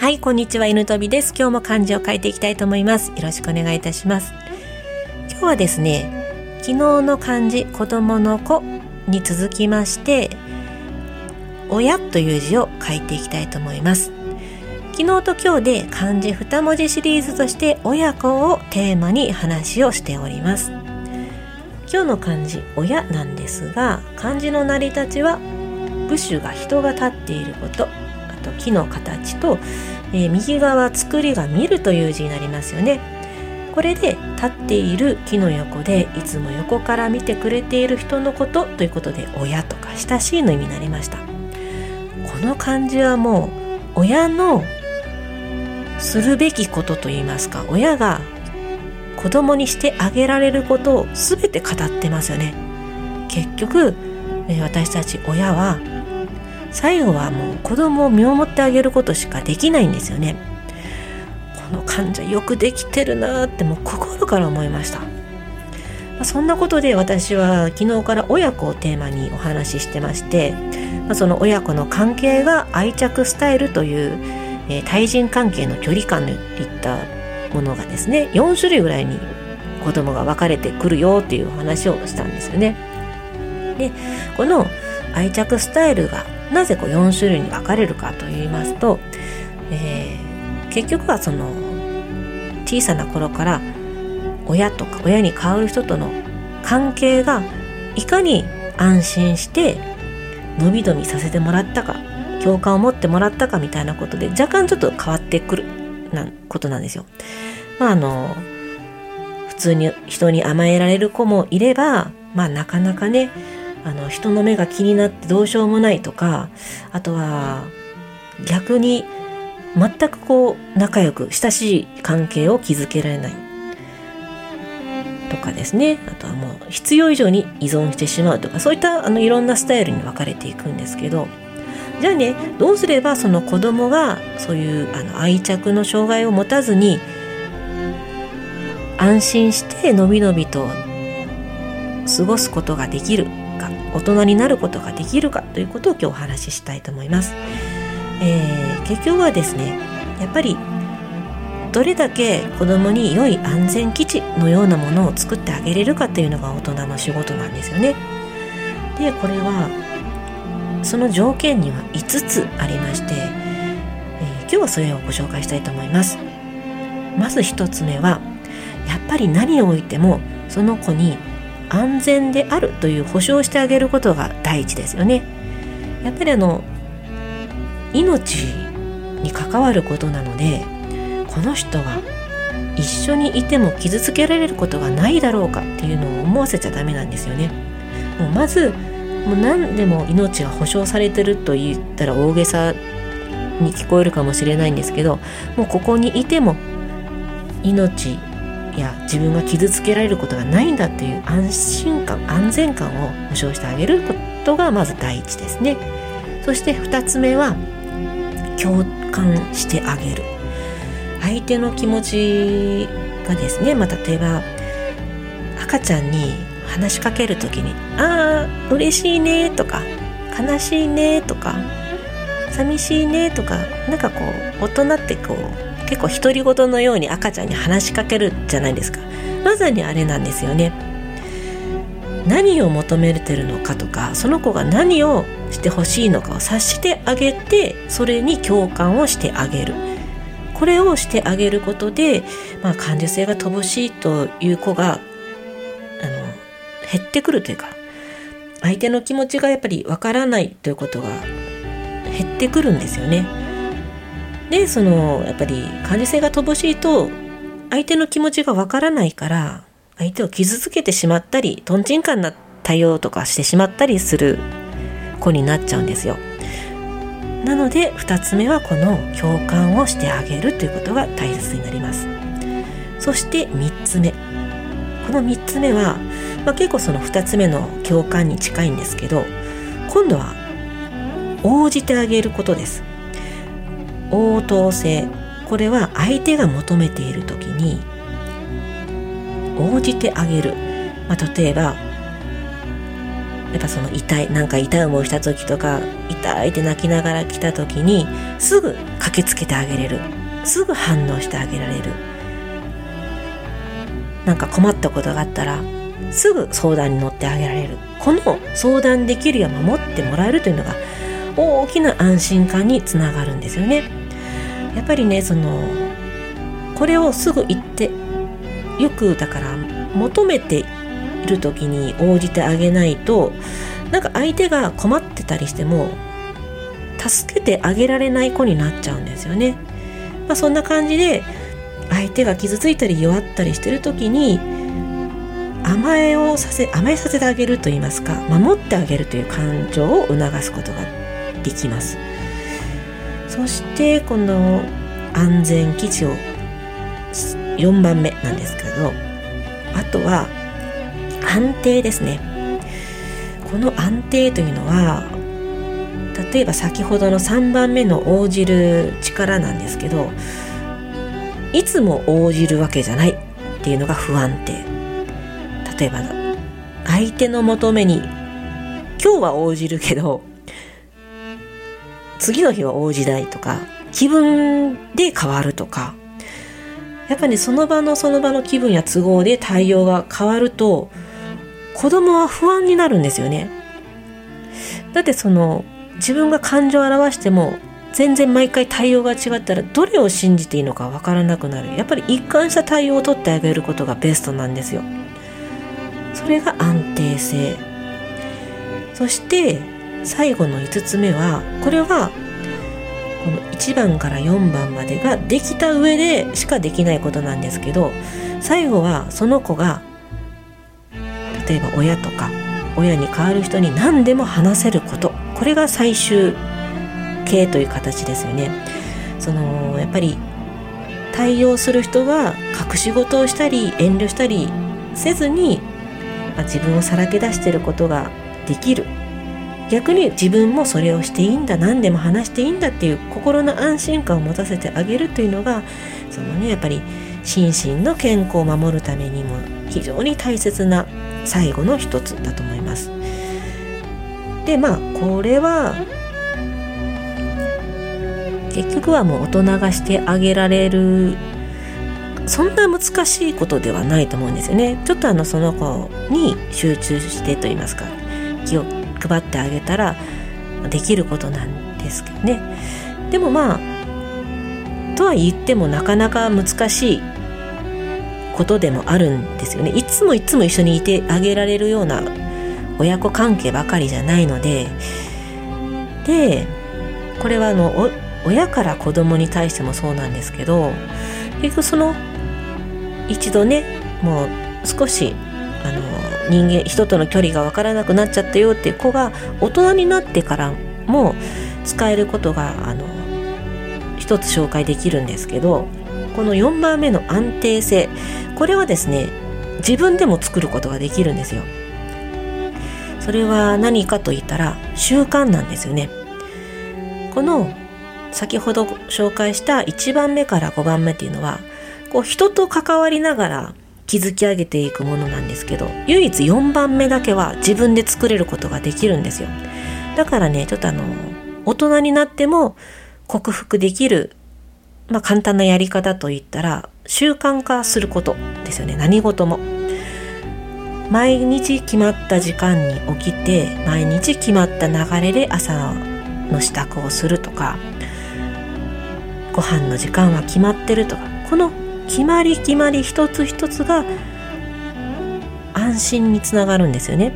はいこんにちは犬飛びです。今日も漢字を書いていきたいと思います。よろしくお願いいたします。今日はですね昨日の漢字子供の子に続きまして親という字を書いていきたいと思います。昨日と今日で漢字2文字シリーズとして親子をテーマに話をしております。今日の漢字親なんですが漢字の成り立ちは部首が人が立っていること。と木の形と、えー、右側作りが見るという字になりますよね。これで立っている木の横でいつも横から見てくれている人のことということで親とか親しいの意味になりました。この漢字はもう親のするべきことといいますか親が子供にしてあげられることを全て語ってますよね。結局私たち親は最後はもう子供を見守ってあげることしかできないんですよねこの患者よくできてるなってもう心から思いましたそんなことで私は昨日から親子をテーマにお話ししてましてまその親子の関係が愛着スタイルという、えー、対人関係の距離感といったものがですね4種類ぐらいに子供が分かれてくるよっていう話をしたんですよね。でこの愛着スタイルがなぜこう4種類に分かれるかと言いますと、えー、結局はその小さな頃から親とか親に変わる人との関係がいかに安心して伸び伸びさせてもらったか共感を持ってもらったかみたいなことで若干ちょっと変わってくるなことなんですよ。まああの普通に人に甘えられる子もいればまあなかなかねあの人の目が気になってどうしようもないとかあとは逆に全くこう仲良く親しい関係を築けられない。とかですね。あとはもう必要以上に依存してしまうとかそういったあのいろんなスタイルに分かれていくんですけど。じゃあねどうすればその子供がそういうあの愛着の障害を持たずに安心してのびのびと過ごすことができるか大人になることができるかということを今日お話ししたいと思います。えー、結局はですねやっぱりどれだけ子供に良い安全基地のようなものを作ってあげれるかっていうのが大人の仕事なんですよね。でこれはその条件には5つありまして、えー、今日はそれをご紹介したいと思います。まず1つ目はやっぱり何を置いてもその子に安全であるという保証してあげることが第一ですよね。やっぱりあの命に関わることなのでこの人は一緒にいても傷つけられることがないだろうかっていうのを思わせちゃダメなんですよね。もうまずもう何でも命が保証されてると言ったら大げさに聞こえるかもしれないんですけどもうここにいても命や自分が傷つけられることがないんだっていう安心感安全感を保証してあげることがまず第一ですね。そして2つ目は共感してあげる。相手の気持ちがですね、まあ、例えば赤ちゃんに話しかける時に「ああ嬉しいね」とか「悲しいね」とか「寂しいね」とかなんかこう大人ってこう結構独り言のように赤ちゃんに話しかけるじゃないですか。まさにあれなんですよね。何を求めてるのかとかその子が何をしてほしいのかを察してあげてそれに共感をしてあげる。これをしてあげることで、まあ、感受性が乏しいという子があの減ってくるというか相手の気持ちがやっぱりわからないということが減ってくるんですよね。でそのやっぱり感受性が乏しいと相手の気持ちがわからないから相手を傷つけてしまったりとんちんかんな対応とかしてしまったりする子になっちゃうんですよ。なので2つ目はこの共感をしてあげるということが大切になります。そして3つ目。この3つ目は、まあ、結構その2つ目の共感に近いんですけど今度は応じてあげることです。応答性。これは相手が求めている時に応じてあげる、まあ、例えばやっぱその痛いなんか痛い思いした時とか痛いって泣きながら来た時にすぐ駆けつけてあげれる。すぐ反応してあげられる。なんか困ったことがあったらすぐ相談に乗ってあげられる。この相談できるや守ってもらえるというのが大きな安心感につながるんですよね。やっぱりねそのこれをすぐ言ってよくだから求めている時に応じてあげないとなんか相手が困ってたりしても助けてあげられない子になっちゃうんですよね、まあ、そんな感じで相手が傷ついたり弱ったりしてる時に甘えをさせ甘えさせてあげると言いますか守ってあげるという感情を促すことができます。そしてこの安全基地を4番目なんですけどあとは安定ですね。この安定というのは例えば先ほどの3番目の応じる力なんですけどいつも応じるわけじゃないっていうのが不安定。例えば相手の求めに今日は応じるけど次の日は応じないとか気分で変わるとかやっぱり、ね、その場のその場の気分や都合で対応が変わると子供は不安になるんですよね。だってその自分が感情を表しても全然毎回対応が違ったらどれを信じていいのかわからなくなる。やっぱり一貫した対応をとってあげることがベストなんですよ。それが安定性。そして最後の5つ目はこれはこの1番から4番までができた上でしかできないことなんですけど最後はその子が例えば親とか親に代わる人に何でも話せることこれが最終形という形ですよね。そのやっぱり対応する人が隠し事をしたり遠慮したりせずに、まあ、自分をさらけ出していることができる逆に自分もそれをしていいんだ何でも話していいんだっていう心の安心感を持たせてあげるというのがそのねやっぱり心身の健康を守るためにも非常に大切な最後の一つだと思います。でまあこれは結局はもう大人がしてあげられるそんな難しいことではないと思うんですよね。ちょっとあのその子に集中してと言いますか気を配ってあげたらできることなんですけどね。でもまあとは言ってもなかなか難しいことでもあるんですよね。いつもいつも一緒にいてあげられるような親子関係ばかりじゃないので。でこれはあの親から子供に対してもそうなんですけど結局その一度ねもう少しあの人間人との距離が分からなくなっちゃったよっていう子が大人になってからも使えることがあの一つ紹介できるんですけどこの4番目の安定性これはですね自分でも作ることができるんですよ。それは何かと言ったら習慣なんですよね。この先ほど紹介した1番目から5番目っていうのはこう人と関わりながら築き上げていくものなんですけど唯一4番目だけは自分で作れることができるんですよ。だからねちょっとあの大人になっても克服できる、まあ、簡単なやり方といったら習慣化することですよね。何事も。毎日決まった時間に起きて毎日決まった流れで朝の支度をするとかご飯の時間は決まってるとかこの決まり決まり一つ一つが安心につながるんですよね。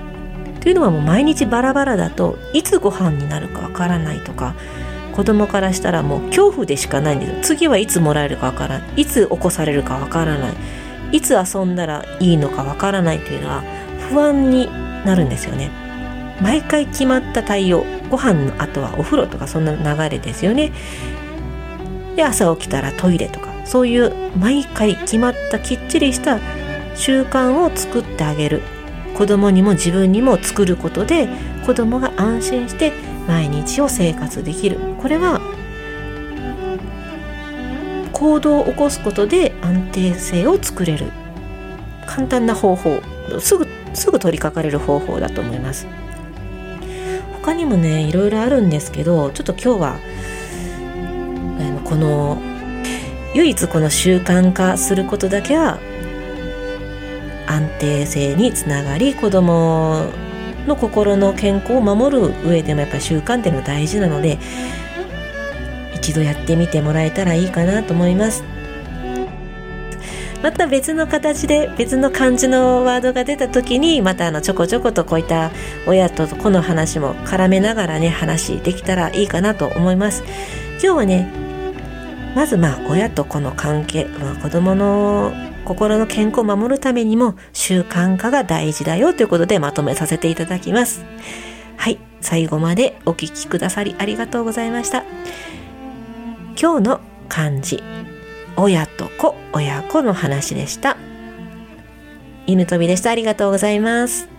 というのはもう毎日バラバラだといつご飯になるかわからないとか子供からしたらもう恐怖でしかないんですよ。次はいつもらえるかわからない。いつ起こされるかわからない。いつ遊んだらいいのかわからないというのは不安になるんですよね。毎回決まった対応ご飯の後はお風呂とかそんな流れですよね。で朝起きたらトイレとか。そういう毎回決まったきっちりした習慣を作ってあげる。子供にも自分にも作ることで子供が安心して毎日を生活できる。これは行動を起こすことで安定性を作れる。簡単な方法。すぐすぐ取り掛かれる方法だと思います。他にもねいろいろあるんですけどちょっと今日はこの唯一この習慣化することだけは安定性につながり子供の心の健康を守る上でもやっぱり習慣っていうのは大事なので一度やってみてもらえたらいいかなと思います。また別の形で別の漢字のワードが出た時にまたあのちょこちょことこういった親と子の話も絡めながらね話できたらいいかなと思います。今日はねまずまあ親と子の関係、まあ、子供の心の健康を守るためにも習慣化が大事だよということでまとめさせていただきます。はい、最後までお聞きくださりありがとうございました。今日の漢字、親と子、親子の話でした。犬飛びでした。ありがとうございます。